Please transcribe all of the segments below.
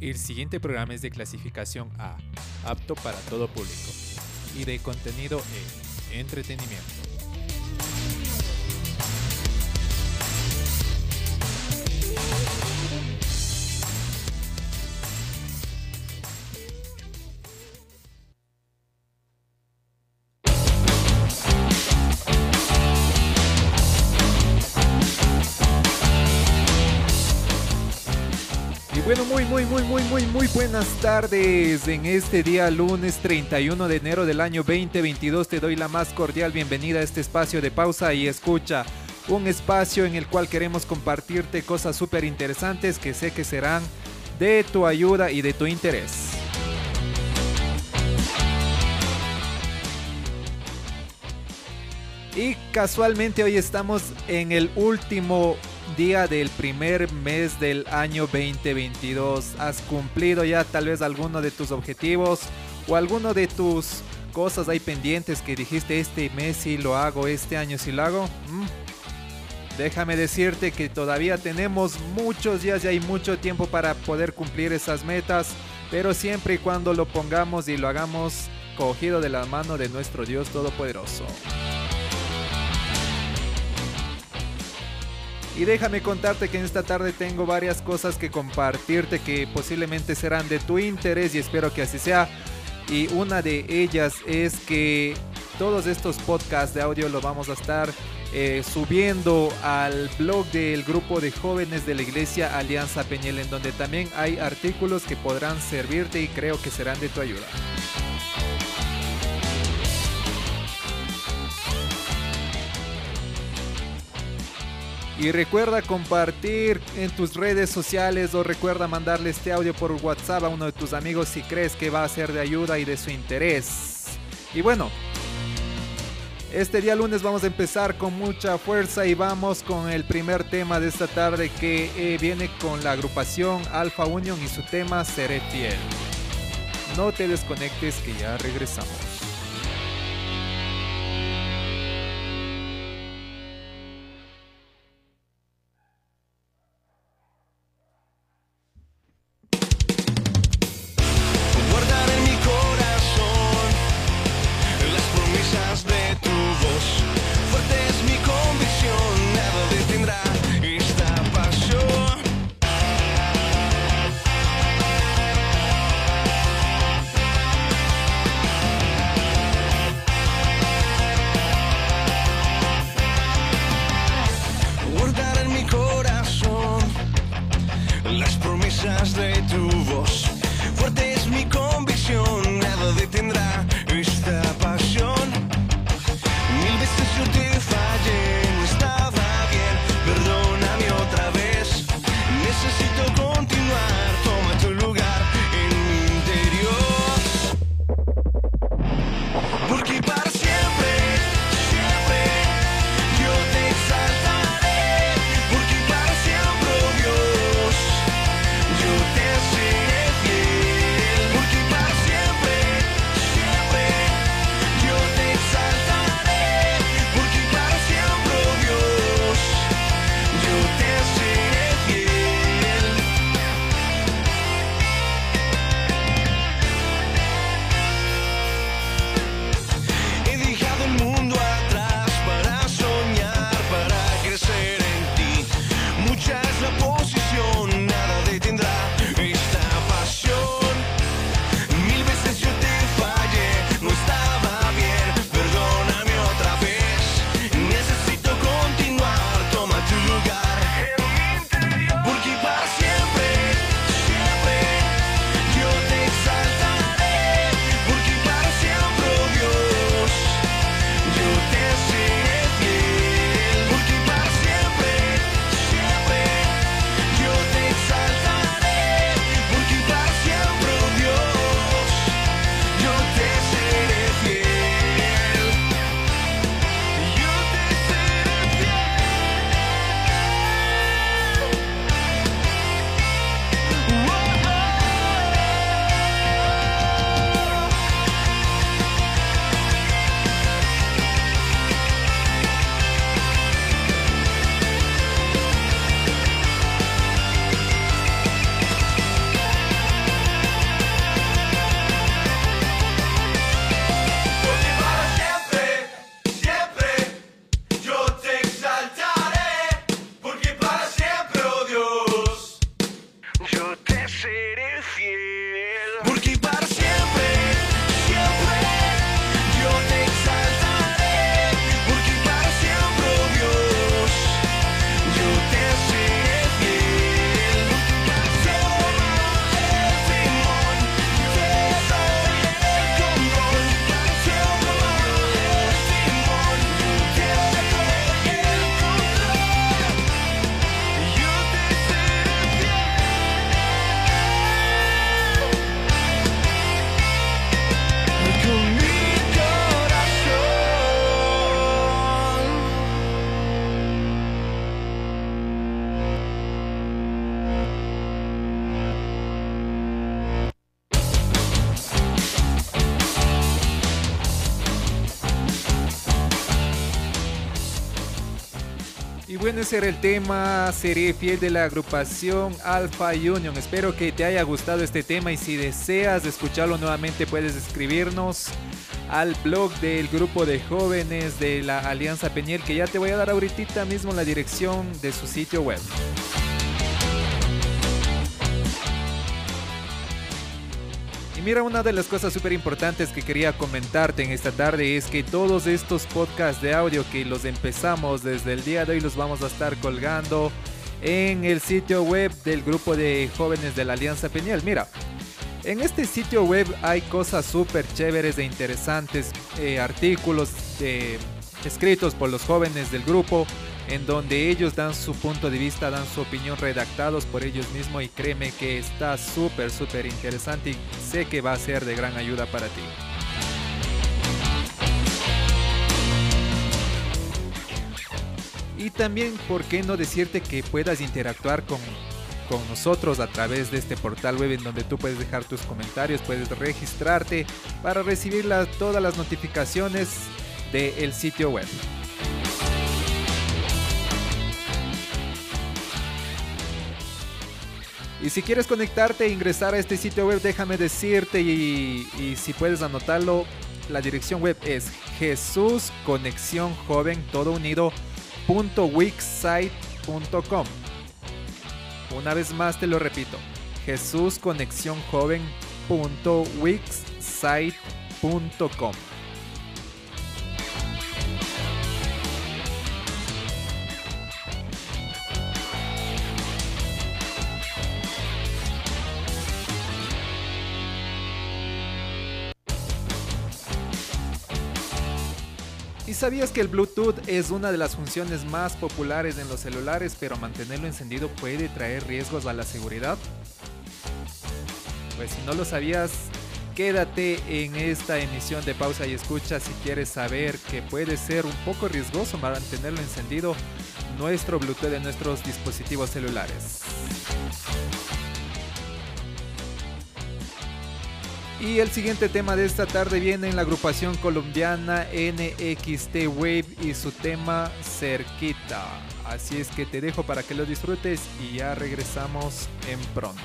El siguiente programa es de clasificación A, apto para todo público, y de contenido E, entretenimiento. Buenas tardes. En este día lunes 31 de enero del año 2022 te doy la más cordial bienvenida a este espacio de pausa y escucha. Un espacio en el cual queremos compartirte cosas súper interesantes que sé que serán de tu ayuda y de tu interés. Y casualmente hoy estamos en el último día del primer mes del año 2022. ¿Has cumplido ya tal vez alguno de tus objetivos o alguno de tus cosas ahí pendientes que dijiste este mes si lo hago, este año si lo hago? Mm. Déjame decirte que todavía tenemos muchos días y hay mucho tiempo para poder cumplir esas metas, pero siempre y cuando lo pongamos y lo hagamos cogido de la mano de nuestro Dios Todopoderoso. Y déjame contarte que en esta tarde tengo varias cosas que compartirte que posiblemente serán de tu interés y espero que así sea. Y una de ellas es que todos estos podcasts de audio los vamos a estar eh, subiendo al blog del grupo de jóvenes de la iglesia Alianza Peñel, en donde también hay artículos que podrán servirte y creo que serán de tu ayuda. Y recuerda compartir en tus redes sociales o recuerda mandarle este audio por WhatsApp a uno de tus amigos si crees que va a ser de ayuda y de su interés. Y bueno, este día lunes vamos a empezar con mucha fuerza y vamos con el primer tema de esta tarde que eh, viene con la agrupación Alpha Union y su tema Seré fiel. No te desconectes que ya regresamos. każdy bueno, ese era el tema, seré fiel de la agrupación Alpha Union. Espero que te haya gustado este tema y si deseas escucharlo nuevamente puedes escribirnos al blog del grupo de jóvenes de la Alianza Peñel que ya te voy a dar ahorita mismo la dirección de su sitio web. Y mira, una de las cosas súper importantes que quería comentarte en esta tarde es que todos estos podcasts de audio que los empezamos desde el día de hoy los vamos a estar colgando en el sitio web del grupo de jóvenes de la Alianza Peñal. Mira, en este sitio web hay cosas súper chéveres e interesantes, eh, artículos escritos por los jóvenes del grupo en donde ellos dan su punto de vista, dan su opinión redactados por ellos mismos y créeme que está súper, súper interesante y sé que va a ser de gran ayuda para ti. Y también, ¿por qué no decirte que puedas interactuar con, con nosotros a través de este portal web en donde tú puedes dejar tus comentarios, puedes registrarte para recibir todas las notificaciones del sitio web. Y si quieres conectarte e ingresar a este sitio web, déjame decirte y, si puedes anotarlo, la dirección web es Jesús Conexión Joven todo unido Una vez más te lo repito, Jesús Conexión Joven ¿Y sabías que el Bluetooth es una de las funciones más populares en los celulares, pero mantenerlo encendido puede traer riesgos a la seguridad? Pues si no lo sabías, quédate en esta emisión de pausa y escucha si quieres saber que puede ser un poco riesgoso mantenerlo encendido nuestro Bluetooth en nuestros dispositivos celulares. Y el siguiente tema de esta tarde viene en la agrupación colombiana NXT Wave y su tema Cerquita. Así es que te dejo para que lo disfrutes y ya regresamos en pronto.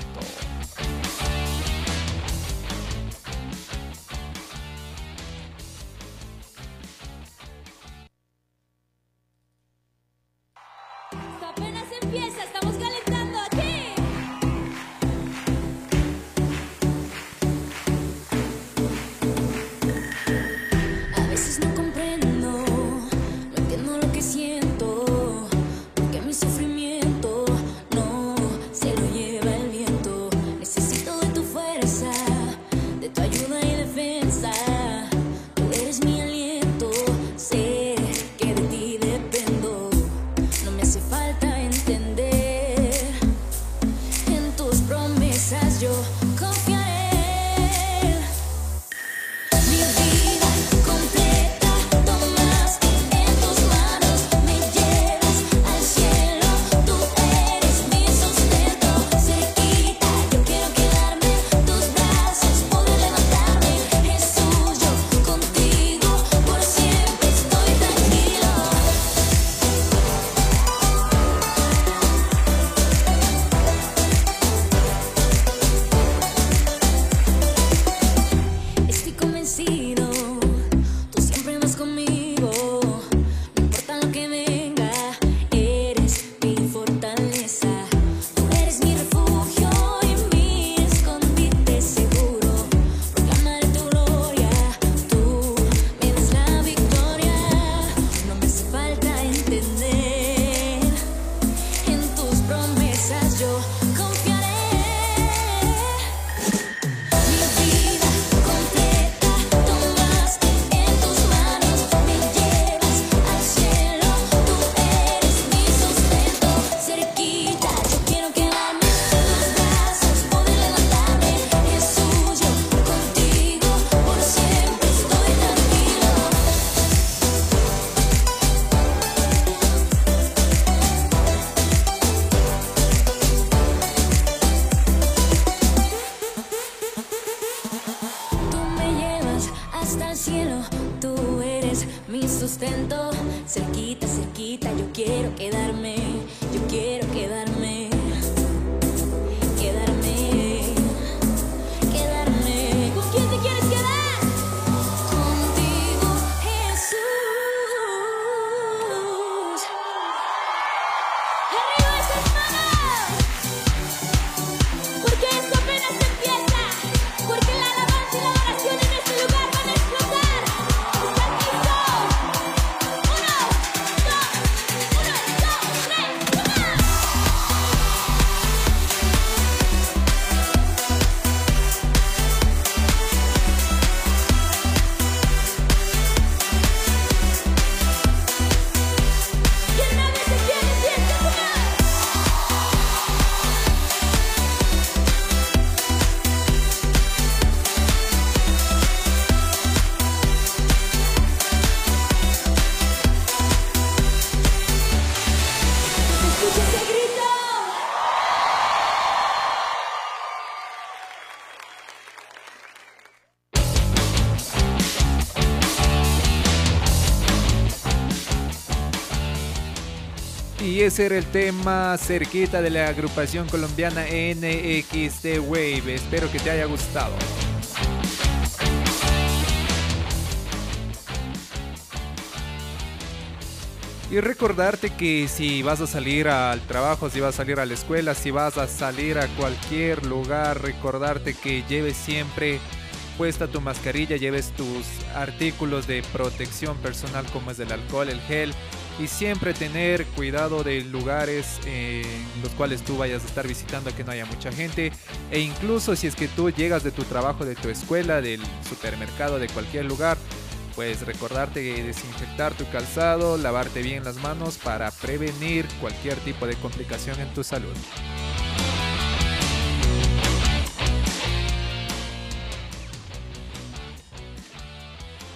Ser el tema cerquita de la agrupación colombiana NXT Wave. Espero que te haya gustado. Y recordarte que si vas a salir al trabajo, si vas a salir a la escuela, si vas a salir a cualquier lugar, recordarte que lleves siempre puesta tu mascarilla, lleves tus artículos de protección personal como es el alcohol, el gel, y siempre tener cuidado de lugares en los cuales tú vayas a estar visitando que no haya mucha gente e incluso si es que tú llegas de tu trabajo, de tu escuela, del supermercado, de cualquier lugar, pues recordarte desinfectar tu calzado, lavarte bien las manos para prevenir cualquier tipo de complicación en tu salud.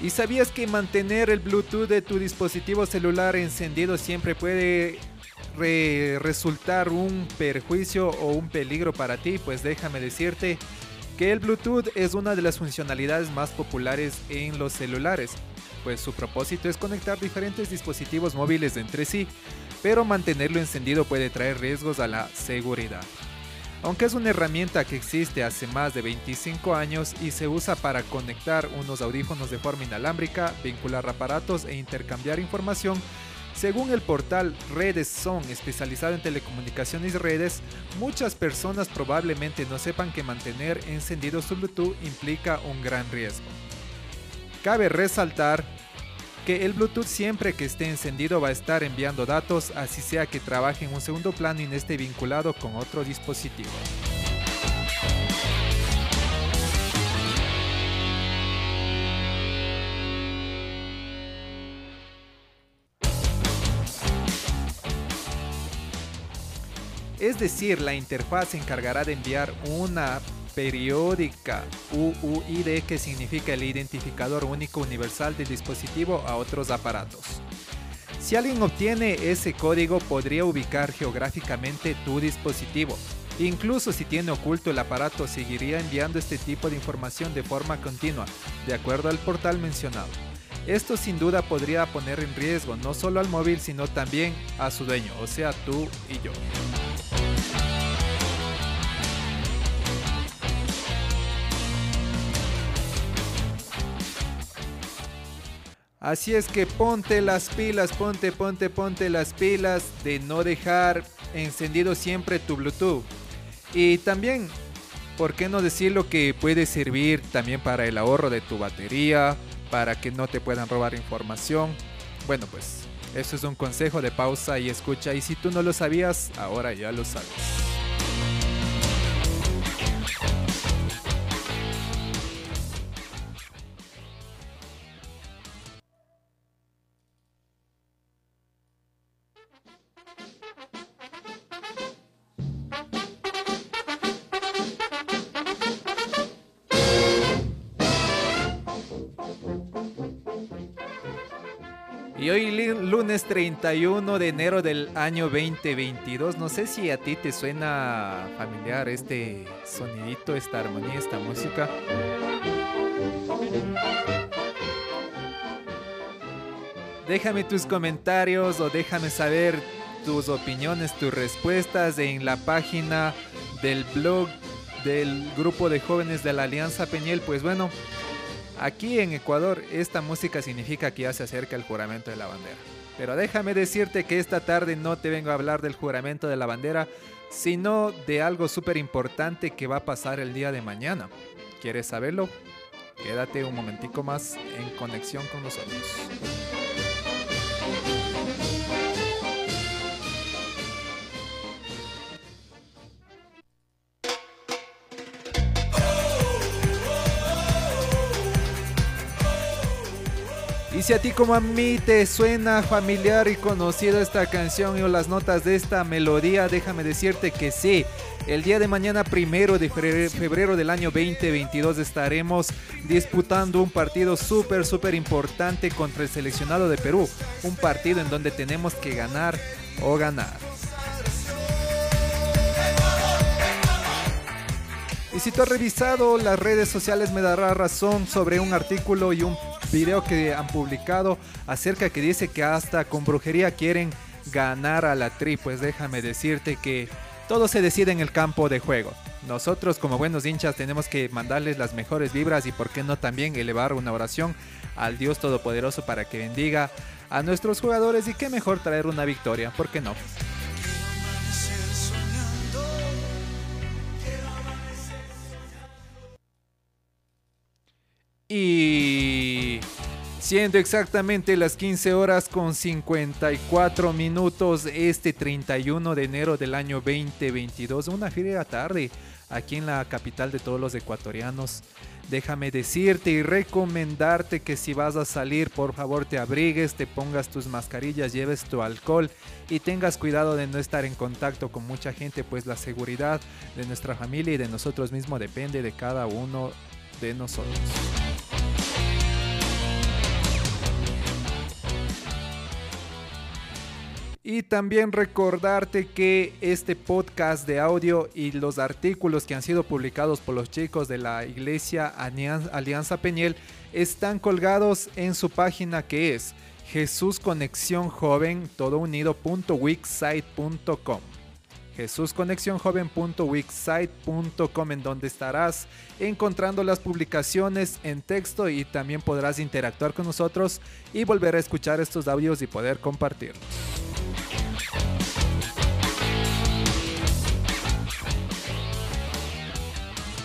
¿Y sabías que mantener el Bluetooth de tu dispositivo celular encendido siempre puede resultar un perjuicio o un peligro para ti? Pues déjame decirte que el Bluetooth es una de las funcionalidades más populares en los celulares, pues su propósito es conectar diferentes dispositivos móviles entre sí, pero mantenerlo encendido puede traer riesgos a la seguridad. Aunque es una herramienta que existe hace más de 25 años y se usa para conectar unos audífonos de forma inalámbrica, vincular aparatos e intercambiar información, según el portal Redes Son, especializado en telecomunicaciones y redes, muchas personas probablemente no sepan que mantener encendido su Bluetooth implica un gran riesgo. Cabe resaltar que el Bluetooth siempre que esté encendido va a estar enviando datos, así sea que trabaje en un segundo plano y no esté vinculado con otro dispositivo. Es decir, la interfaz se encargará de enviar una periódica UUID que significa el identificador único universal del dispositivo a otros aparatos. Si alguien obtiene ese código podría ubicar geográficamente tu dispositivo. Incluso si tiene oculto el aparato seguiría enviando este tipo de información de forma continua, de acuerdo al portal mencionado. Esto sin duda podría poner en riesgo no solo al móvil sino también a su dueño, o sea tú y yo. Así es que ponte las pilas, ponte, ponte, ponte las pilas de no dejar encendido siempre tu Bluetooth. Y también, ¿por qué no decirlo que puede servir también para el ahorro de tu batería, para que no te puedan robar información? Bueno, pues eso es un consejo de pausa y escucha. Y si tú no lo sabías, ahora ya lo sabes. Y hoy lunes 31 de enero del año 2022, no sé si a ti te suena familiar este sonidito, esta armonía, esta música. Déjame tus comentarios o déjame saber tus opiniones, tus respuestas en la página del blog del grupo de jóvenes de la Alianza Peñel. Pues bueno, aquí en Ecuador esta música significa que ya se acerca el juramento de la bandera. Pero déjame decirte que esta tarde no te vengo a hablar del juramento de la bandera, sino de algo súper importante que va a pasar el día de mañana. ¿Quieres saberlo? Quédate un momentico más en conexión con nosotros. Si a ti como a mí te suena familiar y conocido esta canción o las notas de esta melodía, déjame decirte que sí. El día de mañana, primero de febrero del año 2022, estaremos disputando un partido súper, súper importante contra el seleccionado de Perú. Un partido en donde tenemos que ganar o ganar. Y si tú has revisado las redes sociales me dará razón sobre un artículo y un video que han publicado acerca que dice que hasta con brujería quieren ganar a la tri. Pues déjame decirte que todo se decide en el campo de juego. Nosotros como buenos hinchas tenemos que mandarles las mejores vibras y por qué no también elevar una oración al Dios Todopoderoso para que bendiga a nuestros jugadores y qué mejor traer una victoria, ¿por qué no? Siendo exactamente las 15 horas con 54 minutos este 31 de enero del año 2022, una fría tarde aquí en la capital de todos los ecuatorianos. Déjame decirte y recomendarte que si vas a salir, por favor te abrigues, te pongas tus mascarillas, lleves tu alcohol y tengas cuidado de no estar en contacto con mucha gente, pues la seguridad de nuestra familia y de nosotros mismos depende de cada uno de nosotros. Y también recordarte que este podcast de audio y los artículos que han sido publicados por los chicos de la Iglesia Alianza Peñel están colgados en su página que es Jesús Conexión Joven, todo unido, jesusconexionjoven.wixsite.com en donde estarás encontrando las publicaciones en texto y también podrás interactuar con nosotros y volver a escuchar estos audios y poder compartirlos.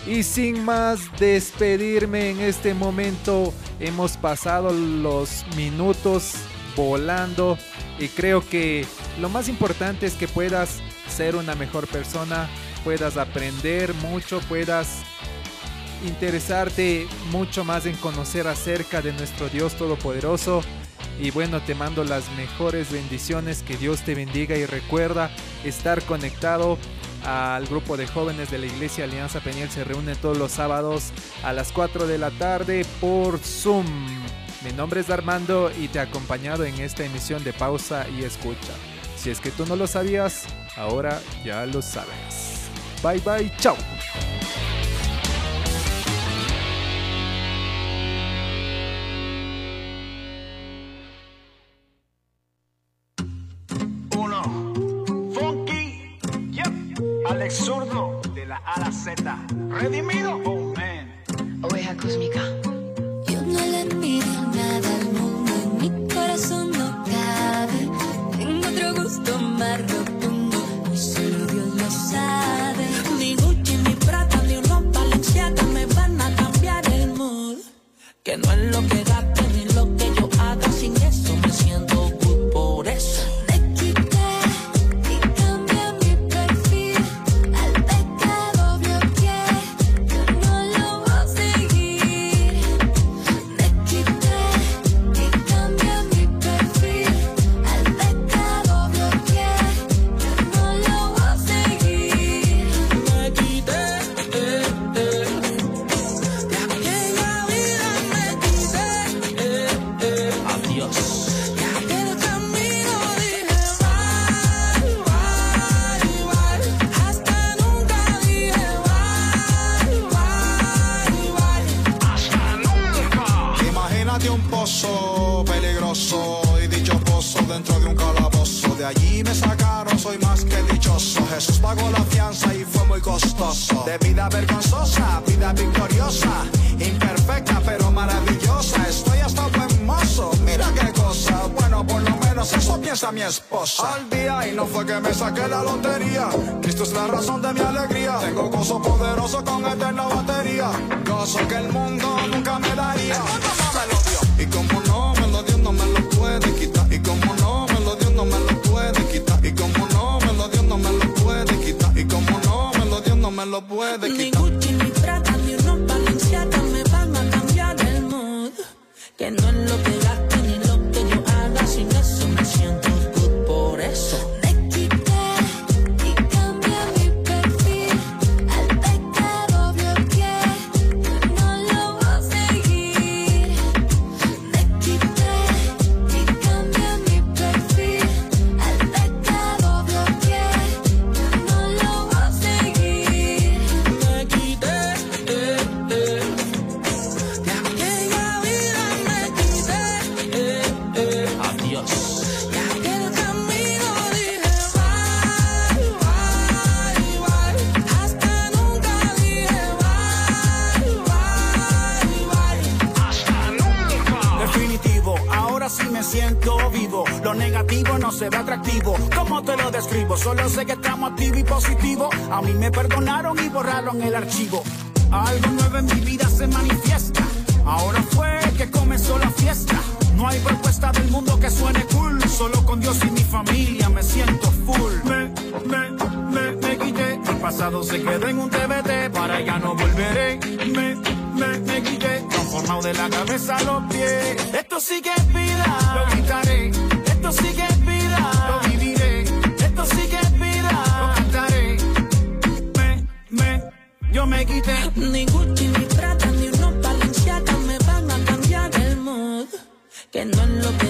Y sin más despedirme en este momento, hemos pasado los minutos volando y creo que lo más importante es que puedas ser una mejor persona, puedas aprender mucho, puedas interesarte mucho más en conocer acerca de nuestro Dios Todopoderoso. Y bueno, te mando las mejores bendiciones, que Dios te bendiga y recuerda estar conectado al grupo de jóvenes de la Iglesia Alianza Peñel. Se reúne todos los sábados a las 4 de la tarde por Zoom. Mi nombre es Armando y te he acompañado en esta emisión de Pausa y Escucha. Si es que tú no lo sabías, ahora ya lo sabes. Bye bye, chao. Allí me sacaron, soy más que dichoso. Jesús pagó la fianza y fue muy costoso. De vida vergonzosa, vida victoriosa, imperfecta pero maravillosa. Estoy hasta buen mozo, mira qué cosa. Bueno, por lo menos eso piensa mi esposa. Al día y no fue que me saqué la lotería. Cristo es la razón de mi alegría. Tengo gozo poderoso con eterna batería. Gozo que el mundo nunca me daría. El me lo dio. Y como no me lo puede Ni quitar. Gucci, ni Prada, ni ropa Balenciaga me van a cambiar el mood. Que no es negativo no se ve atractivo. ¿Cómo te lo describo? Solo sé que estamos activos y positivos. A mí me perdonaron y borraron el archivo. Algo nuevo en mi vida se manifiesta. Ahora fue que comenzó la fiesta. No hay propuesta del mundo que suene cool. Solo con Dios y mi familia me siento full. Me, me, me, me quité. El pasado se quedó en un TBT. Para allá no volveré. Me, me, me quité. Transformado de la cabeza a los pies. Esto sí que esto sí que vida. Lo viviré. Esto sí que es vida. Lo cantaré. Me, me, yo me quité. Ni Gucci, ni Prada, ni unos Balenciaga me van a cambiar el mood. Que no es lo que.